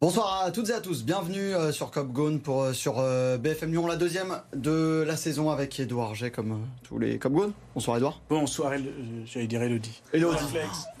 Bonsoir à toutes et à tous, bienvenue euh, sur Cop Gone pour euh, sur euh, BFM Lyon, la deuxième de la saison avec Edouard G comme tous les Cop Gone. Bonsoir Edouard. Bonsoir, j'allais dire Elodie. Elodie.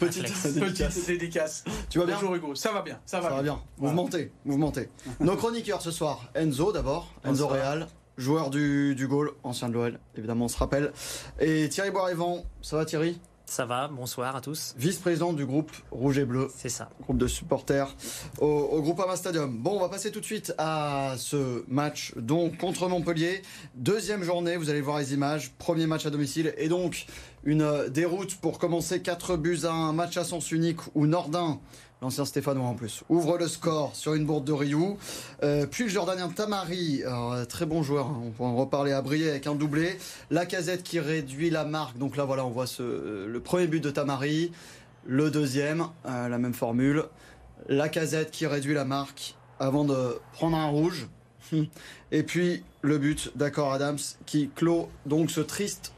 Petite, petite dédicace. Tu vas bien Bonjour Hugo, ça va bien, ça va, ça va bien. Mouvementé, mouvementé. Nos chroniqueurs ce soir, Enzo d'abord, Enzo Real, joueur du, du goal, ancien de l'OL, évidemment on se rappelle. Et Thierry Boirevent, ça va Thierry? Ça va, bonsoir à tous. Vice-président du groupe Rouge et Bleu. C'est ça. Groupe de supporters au, au groupe Ama Stadium. Bon, on va passer tout de suite à ce match donc contre Montpellier. Deuxième journée, vous allez voir les images. Premier match à domicile et donc une déroute pour commencer 4 buts à un match à sens unique où Nordin l'ancien Stéphanois en plus, ouvre le score sur une bourde de Rioux. Euh, puis le Jordanien Tamari, alors, très bon joueur, hein, on pourra en reparler à briller avec un doublé. La casette qui réduit la marque, donc là voilà, on voit ce, le premier but de Tamari, le deuxième, euh, la même formule. La casette qui réduit la marque avant de prendre un rouge. Et puis le but d'accord Adams qui clôt donc ce triste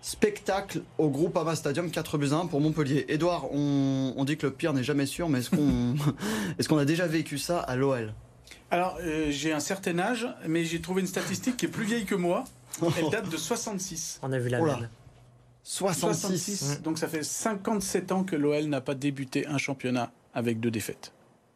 spectacle au groupe Ama Stadium 4 buts 1 pour Montpellier. Edouard, on, on, dit que le pire n'est jamais sûr, mais est-ce qu'on est qu'on a déjà vécu ça à l'OL Alors, euh, j'ai un certain âge, mais j'ai trouvé une statistique qui est plus vieille que moi. Elle date de 66. On a vu la même. 66. 66. Donc ça fait 57 ans que l'OL n'a pas débuté un championnat avec deux défaites.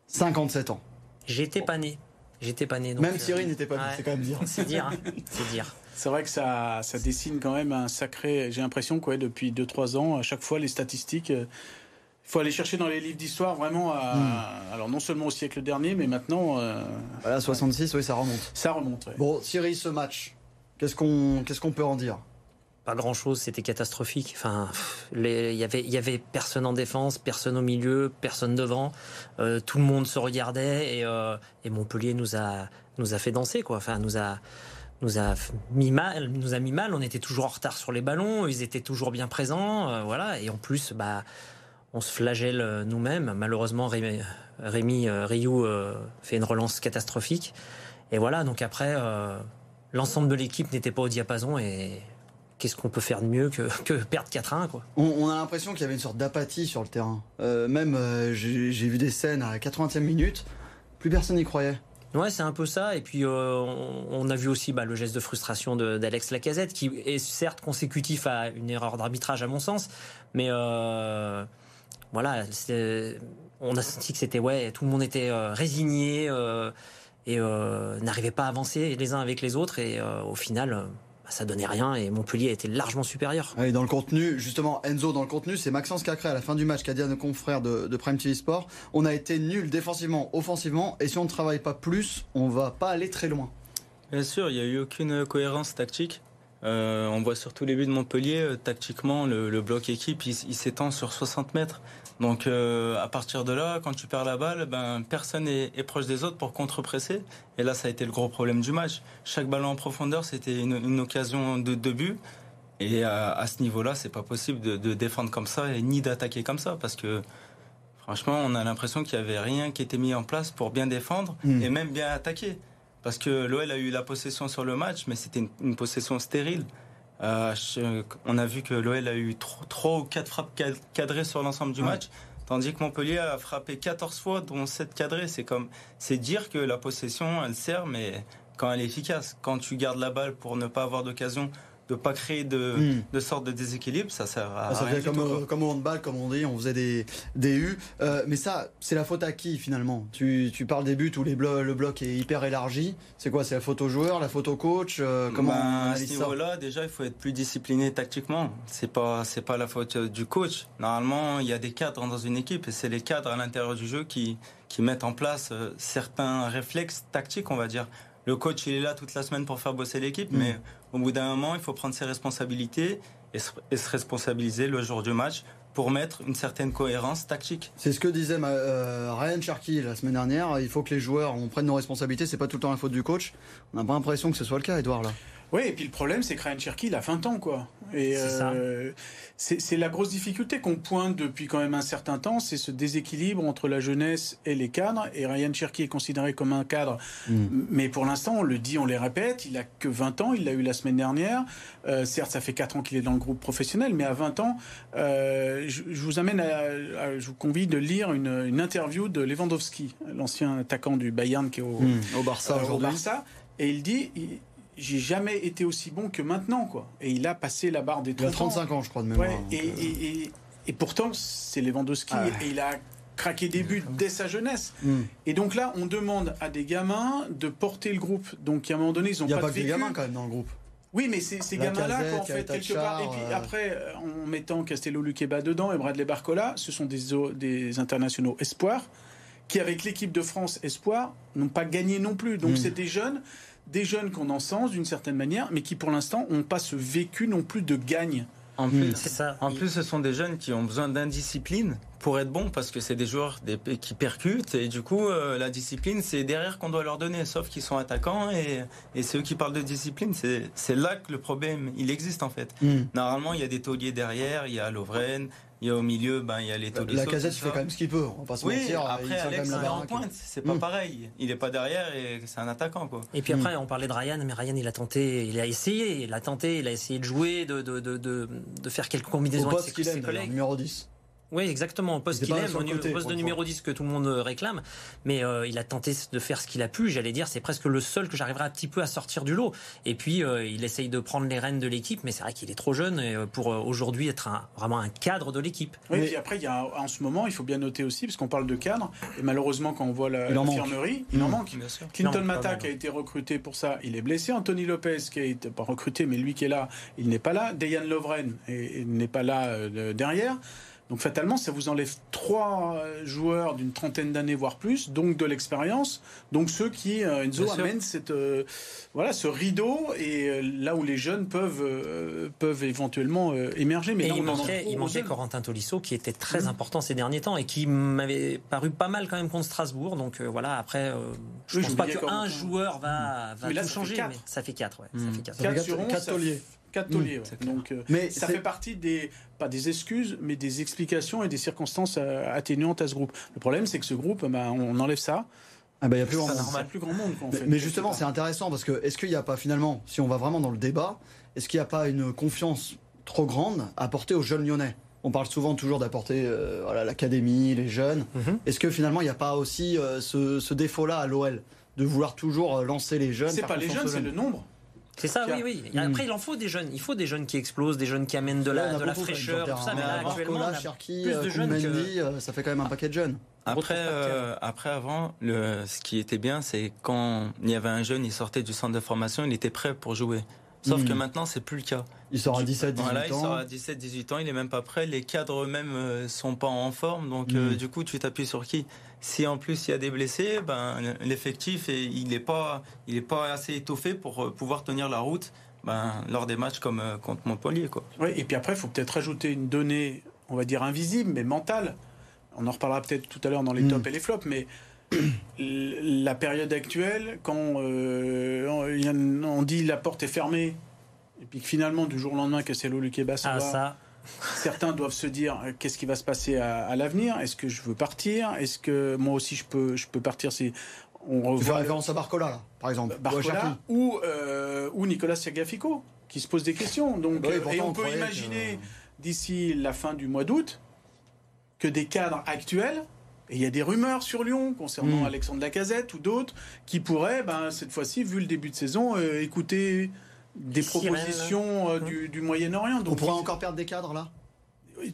57 ans. J'étais pas né. J'étais pas né. Même Thierry euh... n'était pas né, ouais. c'est quand même dire. C'est dire. Hein. C'est dire. C'est vrai que ça, ça dessine quand même un sacré. J'ai l'impression que ouais, depuis 2-3 ans, à chaque fois, les statistiques. Il faut aller chercher dans les livres d'histoire vraiment. À, mmh. Alors, non seulement au siècle dernier, mais maintenant. Euh, voilà, 66, oui, ça remonte. Ça remonte, ouais. Bon, Thierry, ce match, qu'est-ce qu'on qu'est-ce qu'on peut en dire? Pas grand chose, c'était catastrophique. Enfin, il y avait, il y avait personne en défense, personne au milieu, personne devant. Euh, tout le monde se regardait et, euh, et, Montpellier nous a, nous a fait danser, quoi. Enfin, nous a, nous a mis mal, nous a mis mal. On était toujours en retard sur les ballons, ils étaient toujours bien présents, euh, voilà. Et en plus, bah, on se flagelle nous-mêmes. Malheureusement, Rémi, Rémi Rioux fait une relance catastrophique. Et voilà. Donc après, l'ensemble de l'équipe n'était pas au diapason et qu'est-ce qu'on peut faire de mieux que, que perdre 4-1 quoi? On, a l'impression qu'il y avait une sorte d'apathie sur le terrain. Euh, même euh, j'ai vu des scènes à 80e minute, plus personne n'y croyait. Ouais, c'est un peu ça. Et puis, euh, on, a vu aussi bah, le geste de frustration d'Alex Lacazette, qui est certes consécutif à une erreur d'arbitrage, à mon sens. Mais euh, voilà, on a senti que c'était, ouais, tout le monde était euh, résigné et n'arrivait pas à avancer les uns avec les autres. Et au final ça donnait rien et Montpellier était largement supérieur. Et dans le contenu, justement, Enzo, dans le contenu, c'est Maxence Cacré à la fin du match qui a dit à nos confrères de, de Prime TV Sport on a été nul défensivement, offensivement, et si on ne travaille pas plus, on va pas aller très loin. Bien sûr, il n'y a eu aucune cohérence tactique. Euh, on voit surtout les buts de Montpellier, euh, tactiquement, le, le, bloc équipe, il, il s'étend sur 60 mètres. Donc euh, à partir de là, quand tu perds la balle, ben, personne est, est proche des autres pour contre-presser. Et là, ça a été le gros problème du match. Chaque ballon en profondeur, c'était une, une, occasion de, de but. Et à, à ce niveau-là, c'est pas possible de, de, défendre comme ça et ni d'attaquer comme ça, parce que franchement, on a l'impression qu'il y avait rien qui était mis en place pour bien défendre mmh. et même bien attaquer. Parce que l'OL a eu la possession sur le match, mais c'était une, une, possession stérile. Euh, je, on a vu que l'OL a eu 3 ou 4 frappes cadrées sur l'ensemble du ouais. match, tandis que Montpellier a frappé 14 fois, dont 7 cadrées. C'est comme, c'est dire que la possession, elle sert, mais quand elle est efficace, quand tu gardes la balle pour ne pas avoir d'occasion de pas créer de, mm. de sorte de déséquilibre, ça sert à Ah, ça rien. comme, tout, euh, comme au handball, comme on dit, on faisait des, des U. Euh, mais ça, c'est la faute à qui finalement? Tu, tu parles des buts où les blo le bloc est hyper élargi. C'est quoi? C'est la faute au joueur, la faute au coach? Euh, Comment ben, À ce niveau-là, déjà, il faut être plus discipliné tactiquement. C'est pas, c'est pas la faute du coach. Normalement, il y a des cadres dans une équipe et c'est les cadres à l'intérieur du jeu qui, qui mettent en place euh, certains réflexes tactiques, on va dire le coach il est là toute la semaine pour faire bosser l'équipe, mmh. mais au bout d'un moment, il faut prendre ses responsabilités et se, et se, responsabiliser le jour du match pour mettre une certaine cohérence tactique. C'est ce que disait euh, Ryan Cherky la semaine dernière. Il faut que les joueurs on prenne nos responsabilités. C'est pas tout le temps la faute du coach. On n'a pas l'impression que ce soit le cas, Edouard là. Oui, et puis le problème, c'est que Ryan Cherky, il a 20 ans, quoi. Et euh, c'est la grosse difficulté qu'on pointe depuis quand même un certain temps, c'est ce déséquilibre entre la jeunesse et les cadres. Et Ryan Cherky est considéré comme un cadre, mm. mais pour l'instant, on le dit, on les répète, il a que 20 ans, il l'a eu la semaine dernière. Euh, certes, ça fait 4 ans qu'il est dans le groupe professionnel, mais à 20 ans, euh, je, vous amène à, je vous convie de lire une, interview de Lewandowski, l'ancien attaquant du Bayern qui est au, mm. au Barça Au Barça, et il dit j'ai jamais été aussi bon que maintenant, quoi. Et il a passé la barre des 30 Il a 35 ans, je crois, de mémoire. et, et, et, et, pourtant, c'est Lewandowski, ah et il a craqué des buts dès sa jeunesse. Hmm. Et donc là, on demande à des gamins de porter le groupe. Donc à un moment donné, ils ont pas, de. Il n'y a pas que des gamins quand même dans le groupe. Oui, mais ces gamins-là, en fait, quelque part. Et puis euh, après, en mettant Castello Luqueba dedans et Bradley Barcola, ce sont des, des internationaux espoirs qui, avec l'équipe de France espoir, n'ont pas gagné non plus. Donc hmm. c'est des jeunes des jeunes qu'on encense d'une certaine manière, mais qui pour l'instant n'ont pas ce vécu non plus de gagne. En plus, ça. en plus, ce sont des jeunes qui ont besoin d'indiscipline pour être bons, parce que c'est des joueurs qui percutent, et du coup, euh, la discipline, c'est derrière qu'on doit leur donner, sauf qu'ils sont attaquants, et, et c'est eux qui parlent de discipline. C'est là que le problème, il existe en fait. Hmm. Normalement, il y a des tauliers derrière, il y a Lovren, il y a au milieu, ben, il y a les taux La casette, il fait quand même ce qu'il peut. On va pas se oui, Après, Alex, il est en pointe. C'est pas hmm. pareil. Il est pas derrière et c'est un attaquant, quoi. Et puis après, hmm. on parlait de Ryan, mais Ryan, il a tenté, il a essayé, il a tenté, il a essayé de jouer, de, de, de, de, faire quelques combinaisons avec ses, ses collègues. Numéro 10. Oui, exactement, au poste qu'il aime, au poste de numéro 10 que tout le monde euh, réclame. Mais euh, il a tenté de faire ce qu'il a pu. J'allais dire, c'est presque le seul que j'arriverai un petit peu à sortir du lot. Et puis, euh, il essaye de prendre les rênes de l'équipe, mais c'est vrai qu'il est trop jeune pour aujourd'hui être vraiment un cadre de l'équipe. Oui, et puis après, il y a, en ce moment, il faut bien noter aussi, parce qu'on parle de cadre, et malheureusement, quand on voit l'infirmerie, il, en manque. Clinton Mata, qui a été recruté pour ça, il est blessé. Anthony Lopez, qui a été pas recruté, mais lui qui est là, il n'est pas là. Dayan Lovren n'est pas là derrière. Donc fatalement, ça vous enlève trois joueurs d'une trentaine d'années, voire plus, donc de l'expérience. Donc ceux qui, euh, Enzo, amènent cette, euh, voilà, ce rideau et euh, là où les jeunes peuvent, peuvent éventuellement émerger. Mais il manquait, il manquait Corentin Tolisso qui était très mmh. important ces derniers temps et qui m'avait paru pas mal quand même contre Strasbourg. Donc voilà, après, je ne pense pas qu'un joueur va, va tout changer, mais ça fait quatre. Ouais, Ça mmh. fait quatre. 4 sur 11, 4 Quatre tauliers. Mmh, Donc, euh, mais ça fait partie des pas des excuses, mais des explications et des circonstances euh, atténuantes à ce groupe. Le problème, c'est que ce groupe, bah, on enlève ça. Ah bah, il y a plus grand monde. plus grand monde. mais, justement, c'est intéressant parce que est-ce qu'il n'y a pas finalement, si on va vraiment dans le débat, est-ce qu'il n'y a pas une confiance trop grande à apporter aux jeunes Lyonnais? On parle souvent toujours d'apporter euh, voilà, l'académie, les jeunes. Mhm. Est-ce que finalement il n'y a pas aussi ce, ce défaut-là à l'OL de vouloir toujours lancer les jeunes C'est pas les jeunes, c'est le nombre. C'est ça, oui, oui. Et après, il en faut des jeunes. Il faut des jeunes qui explosent, des jeunes qui amènent de la, de la fraîcheur, tout ça. Mais là, actuellement, on a plus de euh, jeunes que... Euh, ça fait quand même un paquet de jeunes. Après, euh, après avant, le, ce qui était bien, c'est quand il y avait un jeune, il sortait du centre de formation, il était prêt pour jouer. Sauf que hmm. maintenant, c'est plus le cas. Il sort à 17, 18 voilà, ans. il sort à 17, 18 ans, il est même pas prêt. Les cadres eux-mêmes sont pas en forme. Donc, hmm. du coup, tu t'appuies sur qui? Si en plus il y a des blessés, ben, l'effectif, il n'est pas, il est pas assez étoffé pour pouvoir tenir la route ben, lors des matchs comme euh, contre Montpellier. Quoi. Oui, et puis après, il faut peut-être rajouter une donnée, on va dire invisible, mais mentale. On en reparlera peut-être tout à l'heure dans les mm. tops et les flops, mais la période actuelle, quand euh, on dit la porte est fermée, et puis que finalement, du jour au lendemain, que c'est Luqueba ah, ça. Certains doivent se dire euh, qu'est-ce qui va se passer à, l'avenir? Est-ce que je veux partir? Est-ce que moi aussi je peux, je peux partir si on revoit référence à Barcola, là, par exemple. Barcola ou, euh, ou Nicolas Sergafico, qui se pose des questions. Donc, euh, et on peut imaginer, d'ici la fin du mois d'août, que des cadres actuels, et il y a des rumeurs sur Lyon concernant hmm. Alexandre Lacazette ou d'autres, qui pourraient, ben, cette fois-ci, vu le début de saison, euh, écouter des propositions du, du Moyen-Orient. On pourrait encore perdre des cadres là?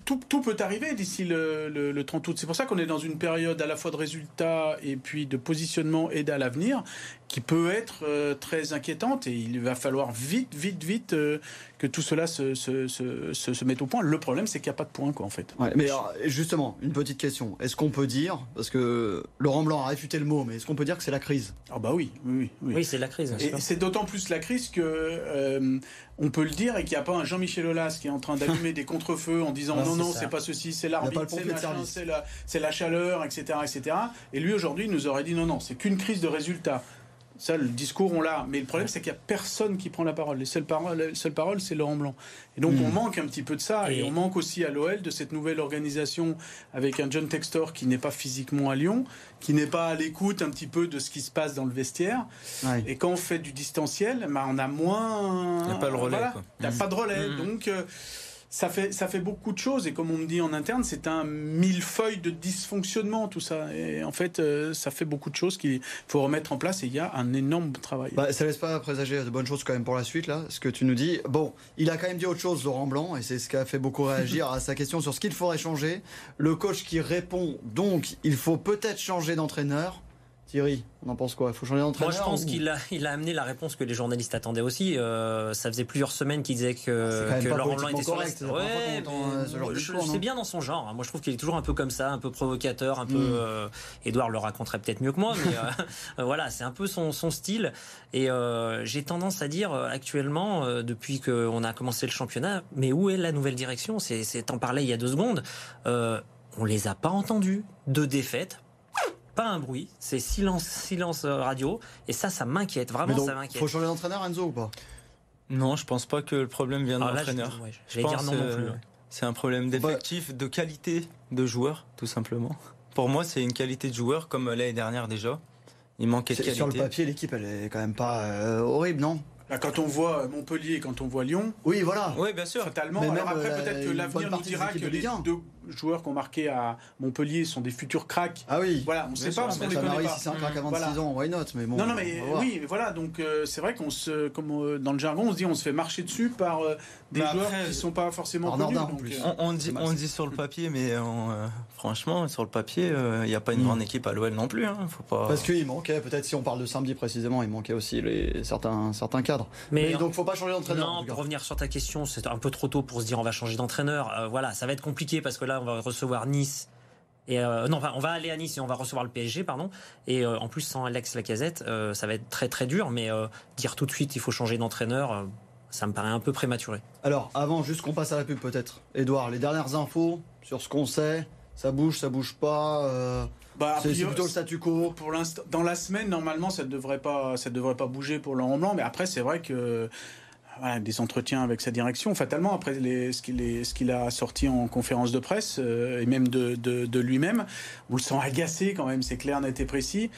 Tout, tout, peut arriver d'ici le, le, 30 août. C'est pour ça qu'on est dans une période à la fois de résultats et puis de positionnement et à l'avenir qui peut être euh, très inquiétante et il va falloir vite, vite, vite euh, que tout cela se, se, se, se, mette au point. Le problème, c'est qu'il n'y a pas de point, quoi, en fait. mais justement, une petite question. Est-ce qu'on peut dire, parce que Laurent Blanc a réfuté le mot, mais est-ce qu'on peut dire que c'est la crise? Ah bah oui, oui, oui. Oui, c'est la crise. Et c'est d'autant plus la crise que euh, on peut le dire et qu'il n'y a pas un Jean-Michel Aulas qui est en train d'allumer des contre-feux en disant non, non, c'est pas ceci, c'est l'arbitre, c'est la, la, chaleur, etc., etc. Et lui aujourd'hui, il nous aurait dit non, non, c'est qu'une crise de résultats Ça, le discours, on l'a. Mais le problème, c'est qu'il n'y a personne qui prend la parole. Les seules paroles, les seules paroles c'est Laurent Blanc. Et donc, Mm. on manque un petit peu de ça. Et, Et- on manque aussi à l'OL de cette nouvelle organisation avec un John Textor qui n'est pas physiquement à Lyon, qui n'est pas à l'écoute un petit peu de ce qui se passe dans le vestiaire. Ouais. Et quand on fait du distanciel, bah, on a moins. Il y a pas le relais, Voilà. Il n'y a Mhm. pas de relais. Mhm. Donc. euh, ça fait, ça fait beaucoup de choses et comme on me dit en interne, c'est un millefeuille de dysfonctionnement tout ça. Et en fait, euh, ça fait beaucoup de choses qu'il faut remettre en place et il y a un énorme travail. Bah, ça laisse pas présager de bonnes choses quand même pour la suite, là, ce que tu nous dis. Bon, il a quand même dit autre chose, Laurent Blanc, et c'est ce qui a fait beaucoup réagir à sa question sur ce qu'il faudrait changer. Le coach qui répond, donc, il faut peut-être changer d'entraîneur. Thierry, on en pense quoi? Il faut changer d'entraîneur Moi, je pense ou- qu'il a, il a amené la réponse que les journalistes attendaient aussi. Euh, ça faisait plusieurs semaines qu'il disait que, même que Laurent Blanc était sur la- correct, fois Ouais, euh, ce C'est bien dans son genre. hein. Moi, je trouve qu'il est toujours un peu comme ça, un peu provocateur, un peu. Mm. euh, Edouard le raconterait peut-être mieux que moi, mais euh, voilà, c'est un peu son, son style. Et j'ai tendance à dire actuellement, depuis qu'on a commencé le championnat, mais où est la nouvelle direction? C'est, t'en parlais il y a deux secondes. On les a pas entendus. Deux défaites. Pas un bruit, c'est silence, silence euh, radio, et ça, ça m'inquiète, vraiment, donc, ça m'inquiète. faut changer d'entraîneur, Enzo, ou pas? Non, je pense pas que le problème vient de là, l'entraîneur. je- ouais, Je J'allais dire pense, non non euh, plus. ouais. C'est un problème d'effectif, de qualité de joueur, tout simplement. Pour moi, c'est une qualité de joueur comme l'année dernière déjà. Il manquait de C'est- Sur le qualité. papier, l'équipe, elle est quand même pas euh, horrible, non? Là, quand on voit Montpellier et quand on voit Lyon, Oui, voilà. Oui, bien sûr. fatalement, Mais alors même, après euh, peut-être que l'avenir nous dira que de les Ligue 1. deux joueurs qui ont marqué à Montpellier sont des futurs cracks. Ah oui. Voilà, on ne sait sûr, pas parce qu'on les connaît pas. si c'est un crack à 26 Voilà. ans, why not? Mais bon, Non, non, mais oui, mais voilà, donc euh, c'est vrai qu'on se, comme euh, dans le jargon, on se dit on se fait marcher dessus par euh, des Mais joueurs après, qui sont pas forcément connus. Nordin, en donc, plus. euh, On, on dit, on dit sur le papier, mais on, euh, franchement, sur le papier, il n'y a pas une Mm. grande équipe à l'OL non plus. Hein. Faut pas... Parce qu'il manquait, peut-être si on parle de samedi précisément, il manquait aussi les, certains, certains cadres. Mais, Mais, donc faut pas changer d'entraîneur. en non, pour revenir sur ta question, c'est un peu trop tôt pour se dire on va changer d'entraîneur. Euh, voilà, ça va être compliqué parce que là, on va recevoir Nice. Et euh, non, enfin, on va aller à Nice et on va recevoir le PSG, pardon. Et euh, en plus, sans Alex Lacazette, euh, ça va être très très dur. Mais euh, dire tout de suite il faut changer d'entraîneur, euh, ça me paraît un peu prématuré. Alors, avant, juste qu'on passe à la pub peut-être. Edouard, les dernières infos sur ce qu'on sait, ça bouge, ça bouge pas. euh, bah, c'est plutôt le statu quo. Pour l'instant, dans la semaine, normalement, ça ne devrait pas, ça devrait pas bouger pour Laurent Blanc. Mais après, c'est vrai que voilà, des entretiens avec sa direction, fatalement, après les, ce qu'il a sorti en conférence de presse euh, et même de, de- de lui-même, on le sent agacé quand même. C'est clair, net et précis.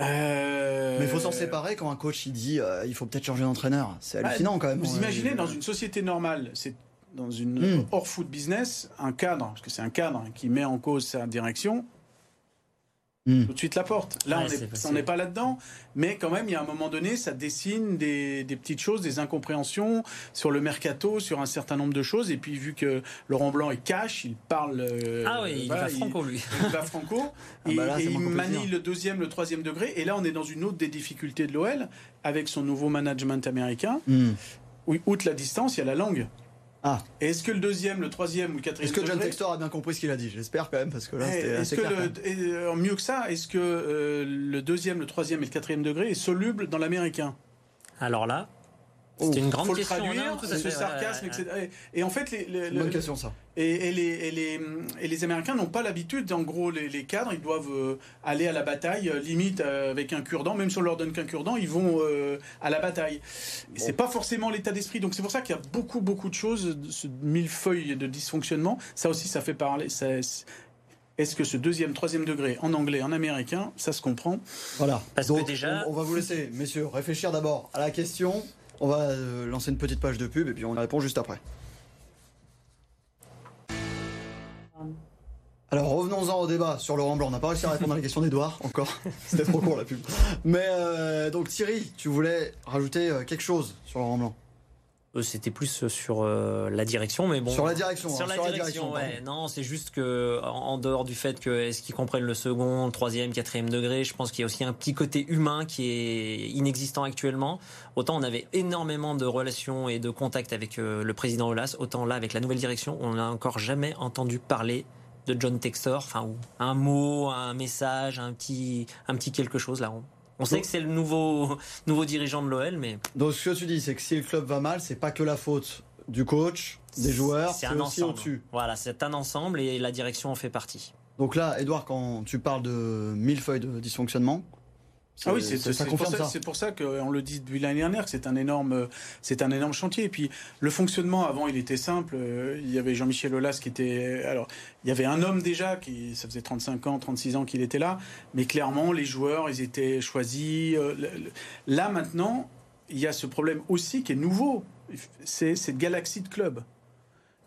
Euh, Mais il faut s'en séparer quand un coach il dit euh, il faut peut-être changer d'entraîneur. C'est Bah, hallucinant quand même. Vous Euh, imaginez dans une société normale, c'est dans une Mm. hors foot business, un cadre, parce que c'est un cadre qui met en cause sa direction, Mm. tout de suite la porte. Là, Ouais, on n'est pas là-dedans, mais quand même, il y a un moment donné, ça dessine des, des petites choses, des incompréhensions sur le mercato, sur un certain nombre de choses. Et puis, vu que Laurent Blanc est cash, il parle. euh, ah oui, il voilà, va franco lui. il va franco Ah et, bah là, et il manie le deuxième, le troisième degré. Et là, on est dans une autre des difficultés de l'OL avec son nouveau management américain. Mm. Oui, outre la distance, il y a la langue. Ah. Et Est-ce que le deuxième, le troisième ou le quatrième Est-ce que John degré- Textor a bien compris ce qu'il a dit? J'espère quand même parce que là Eh, c'était Est-ce assez que clair. le, et, euh, mieux que ça, est-ce que euh, le deuxième, le troisième et le quatrième degré est soluble dans l'américain? Alors là. C'était une grande Faut le question. traduire, non, tout à ce fait, sarcasme, ouais, ouais, ouais. etc. Et, et en fait, les, le- question ça. et, et les, et, les, et les Américains n'ont pas l'habitude, en gros, les, les cadres, ils doivent euh, aller à la bataille, euh, limite euh, avec un cure-dent, même si on leur donne qu'un cure-dent, ils vont euh, à la bataille. Et c'est pas forcément l'état d'esprit. Donc c'est pour ça qu'il y a beaucoup, beaucoup de choses, de ce millefeuille de dysfonctionnement. Ça aussi, ça fait parler. ça- Est-ce que ce deuxième, troisième degré en anglais, en américain, ça se comprend? Voilà. Parce que Donc, déjà- on, on va vous laisser, messieurs, réfléchir d'abord à la question. On va euh, lancer une petite page de pub et puis on répond juste après. Alors revenons-en au débat sur Laurent Blanc. On n'a pas réussi à répondre à la question d'Edouard encore. C'était trop court la pub. Mais euh, donc Thierry, tu voulais rajouter euh, quelque chose sur Laurent Blanc Euh, C'était plus sur euh, la direction, mais bon. Sur la direction. Sur hein, la direction, ouais. Non, c'est juste que en dehors du fait que est-ce qu'ils comprennent le second, le troisième, quatrième degré, je pense qu'il y a aussi un petit côté humain qui est inexistant actuellement. Autant on avait énormément de relations et de contacts avec euh, le président Olas, autant là avec la nouvelle direction, on n'a encore jamais entendu parler de John Textor, enfin ou un mot, un message, un petit, un petit quelque chose là. On, on sait que c'est le nouveau, nouveau dirigeant de l'OL, mais Donc ce que tu dis, c'est que si le club va mal, c'est pas que la faute du coach, des joueurs, c'est aussi ensemble. au-dessus. Voilà, c'est un ensemble et la direction en fait partie. Donc là, Edouard, quand tu parles de mille feuilles de dysfonctionnement, Ah oui, c'est pour, ça, pour ça qu'on le dit depuis l'année dernière c'est un énorme, c'est un énorme chantier. Et puis le fonctionnement avant, il était simple. Il y avait Jean-Michel Aulas qui était, alors il y avait un homme déjà qui, ça faisait 35 ans, 36 ans qu'il était là, mais clairement les joueurs, ils étaient choisis. Euh, là maintenant, il y a ce problème aussi qui est nouveau. C'est cette galaxie de clubs.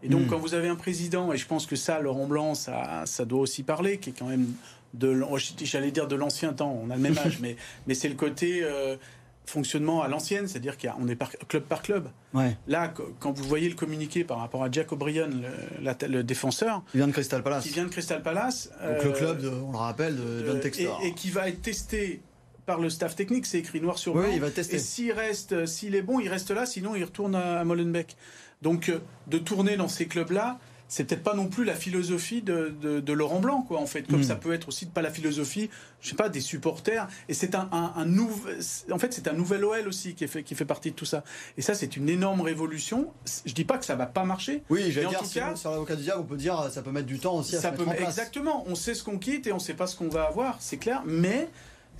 Et donc, hmm. quand vous avez un président, et je pense que ça, Laurent Blanc, ça, ça doit aussi parler, qui est quand même de, j'allais dire de l'ancien temps, on a le même âge, mais, mais c'est le côté euh, fonctionnement à l'ancienne, c'est-à-dire qu'on est par, club par club. Ouais. Là, quand vous voyez le communiqué par rapport à Jack O'Brien, le, défenseur, qui vient de Crystal Palace, qui vient de Crystal Palace, donc le club, on le rappelle, de John Textor, et, qui va être testé par le staff technique, c'est écrit noir sur blanc. Oui, il va tester. Et s'il reste, s'il est bon, il reste là, sinon il retourne à Molenbeek. Donc, euh, de tourner dans ces clubs-là, c'est peut-être pas non plus la philosophie de, de, Laurent Blanc, quoi, en fait. Comme hmm. ça peut être aussi pas la philosophie, je sais pas, des supporters. Et c'est un, un, nouvel, en fait, c'est un nouvel OL aussi qui fait, qui fait partie de tout ça. Et ça, c'est une énorme révolution. Je dis pas que ça va pas marcher. Oui, j'allais dire, cas, sur l'avocat du diable, on peut dire, ça peut mettre du temps aussi à ça se Exactement. On sait ce qu'on quitte et on sait pas ce qu'on va avoir, c'est clair. Mais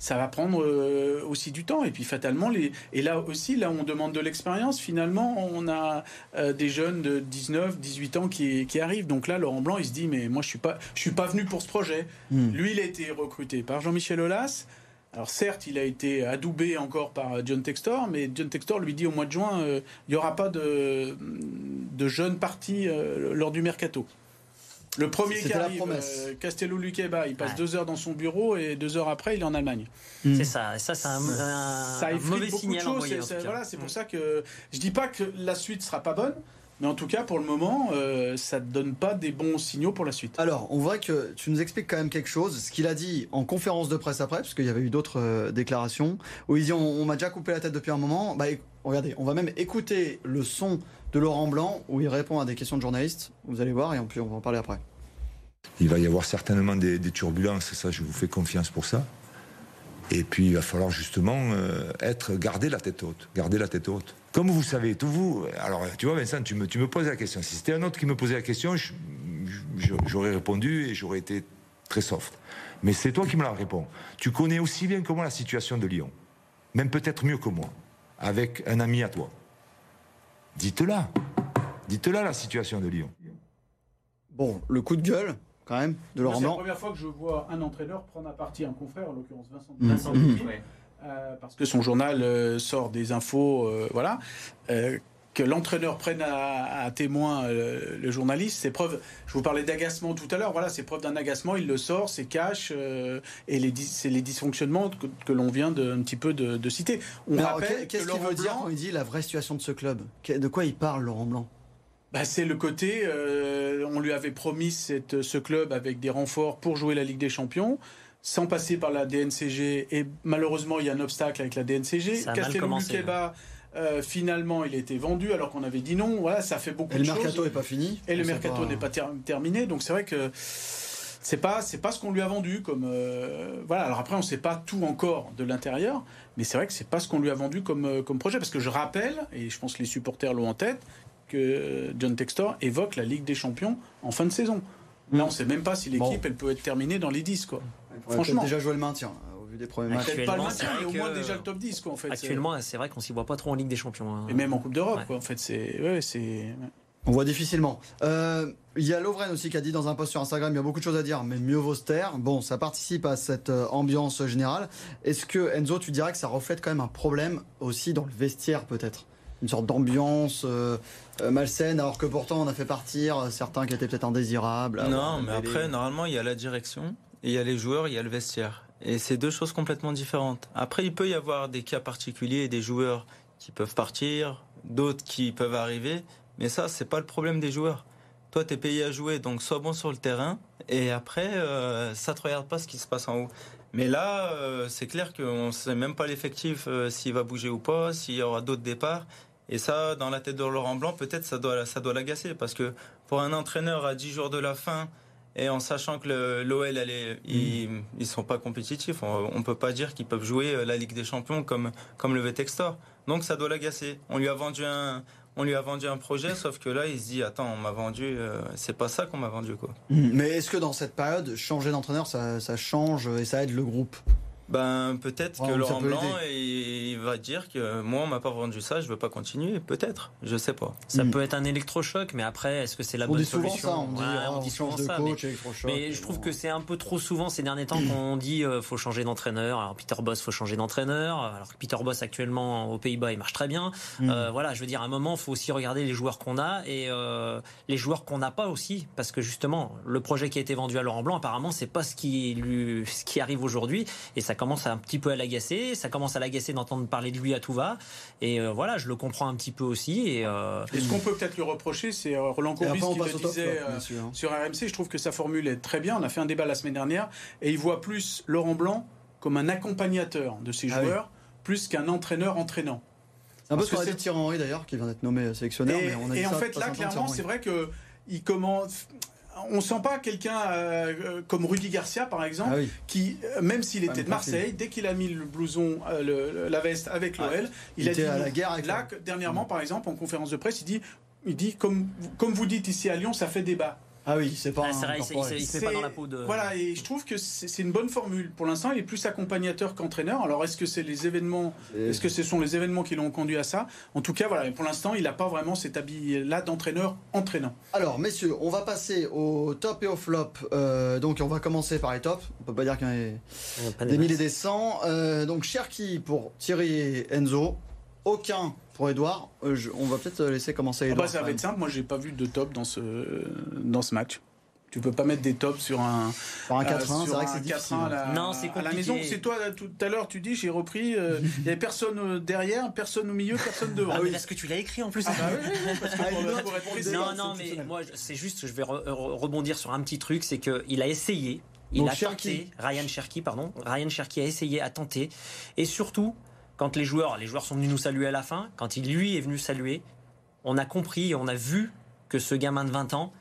ça va prendre euh, aussi du temps. Et puis fatalement, les... et là aussi, là on demande de l'expérience. Finalement, on a euh, des jeunes de 19, 18 ans qui, qui, arrivent. Donc là, Laurent Blanc, il se dit, mais moi, je suis pas, je suis pas venu pour ce projet. Hmm. Lui, il a été recruté par Jean-Michel Aulas. Alors certes, il a été adoubé encore par John Textor, mais John Textor lui dit au mois de juin, euh, il n'y aura pas de, de jeunes partis lors du mercato. Le premier qui arrive, euh, Castello Luqueba, il passe deux heures dans son bureau et deux heures après, il est en Allemagne. Hmm. C'est ça, ça c'est un, ça mauvais signal voilà, c'est pour ça que je dis pas que la suite sera pas bonne. Mais en tout cas, pour le moment, euh, ça ne donne pas des bons signaux pour la suite. Alors, on voit que tu nous expliques quand même quelque chose. Ce qu'il a dit en conférence de presse après, parce qu'il y avait eu d'autres euh, déclarations, où il dit on, m'a déjà coupé la tête depuis un moment. Bah, regardez, on va même écouter le son de Laurent Blanc, où il répond à des questions de journalistes. Vous allez voir, et puis on va en parler après. Il va y avoir certainement des, turbulences, ça je vous fais confiance pour ça. Et puis il va falloir justement euh, être garder la tête haute, garder la tête haute. Comme vous savez, tout vous. Alors tu vois Vincent, tu me, tu me poses la question. Si c'était un autre qui me posait la question, j'aurais répondu et j'aurais été très soft. Mais c'est toi qui me la réponds. Tu connais aussi bien que moi la situation de Lyon, même peut-être mieux que moi, avec un ami à toi. Dites-la, dites-la la situation de Lyon. Bon, le coup de gueule, quand même, de Laurent C'est la première fois que je vois un entraîneur prendre à partie un confrère, en l'occurrence Vincent. Mmh. Euh, parce que son journal euh, sort des infos, euh, voilà. que l'entraîneur prenne à, témoin le journaliste, c'est preuve. Je vous parlais d'agacement tout à l'heure. Voilà, c'est preuve d'un agacement. Il le sort, c'est cash, et c'est les dysfonctionnements que, l'on vient de, un petit peu de, citer. On qu'est-ce qu'il veut dire quand il dit la vraie situation de ce club? De quoi il parle, Laurent Blanc? Bah, c'est le côté, euh, on lui avait promis cette, ce club avec des renforts pour jouer la Ligue des Champions, sans passer par la DNCG. Et malheureusement, il y a un obstacle avec la DNCG. Castello euh, finalement, il a été vendu alors qu'on avait dit non. Voilà, ça fait beaucoup de choses. Et le mercato n'est pas fini. Et le mercato n'est pas terminé. Donc c'est vrai que c'est pas c'est pas ce qu'on lui a vendu comme euh, voilà alors après on sait pas tout encore de l'intérieur mais c'est vrai que c'est pas ce qu'on lui a vendu comme comme projet parce que je rappelle et je pense que les supporters l'ont en tête que John Textor évoque la Ligue des Champions en fin de saison. Là, mm. on ne sait même pas si l'équipe elle peut être terminée dans les 10. Quoi. Franchement. déjà jouer le maintien au vu des premiers matchs. Pas le maintien, mais au moins déjà le top 10. Quoi, en fait, actuellement, c'est vrai qu'on s'y voit pas trop en Ligue des Champions. Hein. Et même en Coupe d'Europe. En fait, c'est. Ouais, c'est... On voit difficilement. Euh, il y a Lovren aussi qui a dit dans un post sur Instagram, il y a beaucoup de choses à dire, mais mieux vaut se taire. Bon, ça participe à cette euh, ambiance générale. Est-ce que Enzo, tu dirais que ça reflète quand même un problème aussi dans le vestiaire peut-être? Une sorte d'ambiance euh, euh, malsaine, alors que pourtant on a fait partir euh, certains qui étaient peut-être indésirables. Non, mais après, normalement, il y a la direction, il y a les joueurs, il y a le vestiaire. Et c'est deux choses complètement différentes. Après, il peut y avoir des cas particuliers, des joueurs qui peuvent partir, d'autres qui peuvent arriver, mais ça, c'est pas le problème des joueurs. Toi, tu es payé à jouer, donc sois bon sur le terrain, et après, ça te regarde pas ce qui se passe en haut. Mais là, c'est clair qu'on ne sait même pas l'effectif, s'il va bouger ou pas, s'il y aura d'autres départs. Et ça, dans la tête de Laurent Blanc, peut-être ça doit, ça doit l'agacer. Parce que pour un entraîneur à 10 jours de la fin, et en sachant que l'OL, ils, ne sont pas compétitifs, on, ne peut pas dire qu'ils peuvent jouer euh, la Ligue des Champions comme, comme le Textor. Donc ça doit l'agacer. On lui a vendu un, on lui a vendu un projet, sauf que là, il se dit attends, on m'a vendu, euh, c'est pas ça qu'on m'a vendu quoi. Mais est-ce que dans cette période, changer d'entraîneur, ça, ça, change et ça aide le groupe? Ben peut-être que Laurent Blanc il va dire que moi on m'a pas vendu ça, je veux pas continuer. Peut-être, je sais pas. Ça hmm. peut être un électrochoc, mais après est-ce que c'est la bonne solution ça, on dit, ah, on, dit souvent ça. Coach, mais, mais je trouve que c'est un peu trop souvent ces derniers temps qu'on dit euh, faut changer d'entraîneur. Alors Peter Boss faut changer d'entraîneur. Alors que Peter Boss actuellement aux Pays-Bas il marche très bien. Hmm. Euh, voilà, je veux dire à un moment faut aussi regarder les joueurs qu'on a et euh, les joueurs qu'on n'a pas aussi parce que justement le projet qui a été vendu à Laurent Blanc apparemment c'est pas ce qui lui ce qui arrive aujourd'hui et ça commence un petit peu à l'agacer, ça commence à l'agacer d'entendre parler de lui à tout va. Et euh, voilà, je le comprends un petit peu aussi. Et, euh, ce qu'on peut peut-être lui reprocher, c'est euh, Roland Courbis qui le disait sur RMC. Je trouve que sa formule est très bien. On a fait un débat la semaine dernière et il voit plus Laurent Blanc comme un accompagnateur de ses ah joueurs, plus qu'un entraîneur entraînant. C'est un peu ce qu'a dit Thierry Henry d'ailleurs, qui vient d'être nommé sélectionneur. Et, mais on a et en fait, là, clairement, c'est vrai que il commence on sent pas quelqu'un euh, euh, comme Rudy Garcia, par exemple, ah qui, euh, même s'il était de Marseille, dès qu'il a mis le blouson, la veste avec ah, l'OL, il, a dit à la guerre. Avec là, dernièrement, par exemple, en conférence de presse, il dit, il dit comme, comme vous dites ici à Lyon, ça fait débat. Ah oui, c'est pas. Ah, il, se pas dans la peau de. Voilà, et je trouve que c'est une bonne formule. Pour l'instant, il est plus accompagnateur qu'entraîneur. Alors, est-ce que c'est les événements, est-ce que ce sont les événements qui l'ont conduit à ça? En tout cas, voilà. Pour l'instant, il n'a pas vraiment cet habit-là d'entraîneur entraînant. Alors, messieurs, on va passer au top et au flop. Euh, donc, on va commencer par les tops. On peut pas dire qu'il y a des, milliers et des cents. Euh, donc, Cherki pour Thierry et Enzo. Aucun pour Edouard. Euh, on va peut-être laisser commencer Edouard. Ah bah, ça va être simple. Moi, j'ai pas vu de top dans ce, dans ce match. Tu peux pas mettre des tops sur un, sur un 4-1, euh, c'est vrai que c'est difficile. À la, non, c'est à la maison. C'est toi, tout à l'heure, tu dis, j'ai repris, euh, il n'y avait personne derrière, personne au milieu, personne devant. Ah, oui. parce que tu l'as écrit en plus. Ah, bah oui, non, non, mais moi, c'est juste, je vais rebondir sur un petit truc, c'est qu'il a essayé, il a tenté, Ryan Cherky, pardon, Ryan Cherky a essayé, a tenté, et surtout, quand les joueurs, les joueurs sont venus nous saluer à la fin, quand il lui est venu saluer, on a compris, on a vu que ce gamin de 20 ans,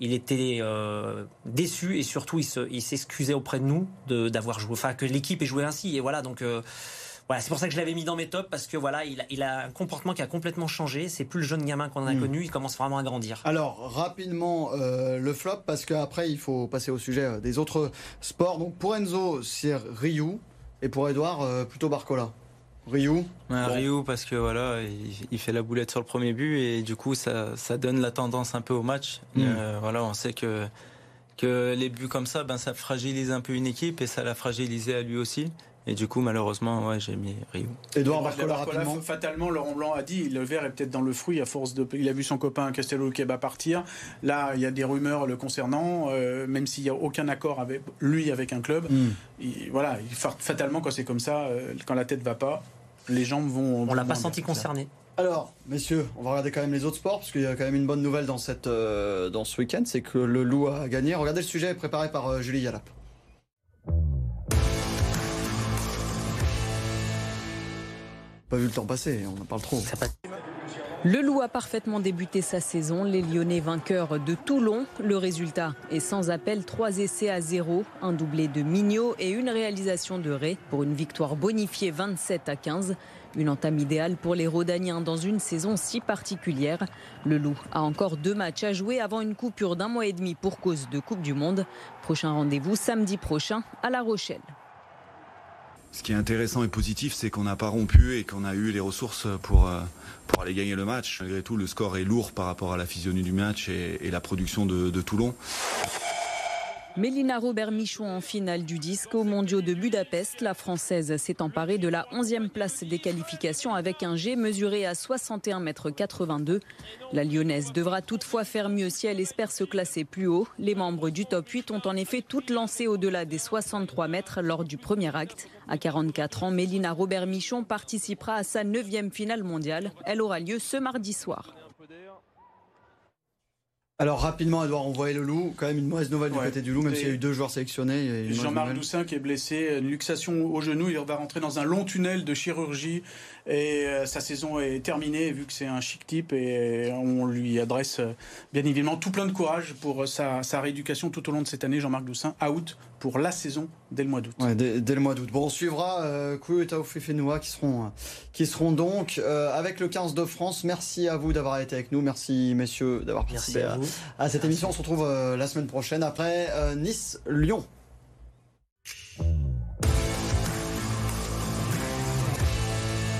il était euh, déçu et surtout il s'excusait auprès de nous d'avoir joué, enfin que l'équipe ait joué ainsi. Et voilà, donc euh, voilà, c'est pour ça que je l'avais mis dans mes tops parce que voilà, il a, un comportement qui a complètement changé. C'est plus le jeune gamin qu'on a hmm. connu, il commence vraiment à grandir. Alors rapidement euh, le flop parce qu'après il faut passer au sujet des autres sports. Donc pour Enzo c'est Ryu et pour Edouard plutôt Barcola. Ryu Ryu parce que voilà, il, fait la boulette sur le premier but et du coup ça, ça donne la tendance un peu au match. Mm. Euh, voilà, on sait que que les buts comme ça, ben ça fragilise un peu une équipe et ça l'a fragilisé à lui aussi. Et du coup, malheureusement, ouais, j'ai mis Rio. Edouard Barcola, rapidement. Fatalement, Laurent Blanc a dit, le verre est peut-être dans le fruit à force de. Il a vu son copain Castello Keba partir. Là, il y a des rumeurs le concernant, euh, même s'il n'y a aucun accord avec lui avec un club. Mm. voilà, fatalement, quand c'est comme ça, euh, quand la tête va pas, les jambes vont. On l'a pas senti concerné. Alors, messieurs, on va regarder quand même les autres sports, parce qu'il y a quand même une bonne nouvelle dans, cette, euh, dans ce week-end, c'est que le loup a gagné. Regardez le sujet préparé par euh, Julie Yalap. Pas vu le temps passer, on en parle trop. Le Loup a parfaitement débuté sa saison. Les Lyonnais vainqueurs de Toulon. Le résultat est sans appel 3 essais à 0, un doublé de Mignot et une réalisation de Ray pour une victoire bonifiée 27 à 15. Une entame idéale pour les Rodaniens dans une saison si particulière. Le Loup a encore deux matchs à jouer avant une coupure d'un mois et demi pour cause de Coupe du Monde. Prochain rendez-vous samedi prochain à La Rochelle. Ce qui est intéressant et positif, c'est qu'on n'a pas rompu et qu'on a eu les ressources pour, euh, pour aller gagner le match. Malgré tout, le score est lourd par rapport à la physionomie du match et, la production de Toulon. Mélina Robert-Michon en finale du disque au mondiaux de Budapest. La Française s'est emparée de la 11e place des qualifications avec un G mesuré à 61 mètres 82. La Lyonnaise devra toutefois faire mieux si elle espère se classer plus haut. Les membres du top 8 ont en effet toutes lancé au-delà des 63 mètres lors du premier acte. À 44 ans, Mélina Robert-Michon participera à sa 9e finale mondiale. Elle aura lieu ce mardi soir. Alors rapidement, Edouard, on voyait le loup. Quand même une mauvaise nouvelle du côté du loup, même s'il y a eu deux joueurs sélectionnés. Jean-Marc Doussin qui est blessé, une luxation au genou, il va rentrer dans un long tunnel de chirurgie et euh, sa saison est terminée vu que c'est un chic type et on lui adresse euh, bien évidemment tout plein de courage pour euh, sa, rééducation tout au long de cette année. Jean-Marc Doussin, out pour la saison dès le mois d'août. dès, le mois d'août. Bon, on suivra euh, et qui seront, qui seront donc avec le 15 de France. Merci à vous d'avoir été avec nous. Merci messieurs d'avoir participé à, à, cette émission. On se retrouve la semaine prochaine après Nice-Lyon.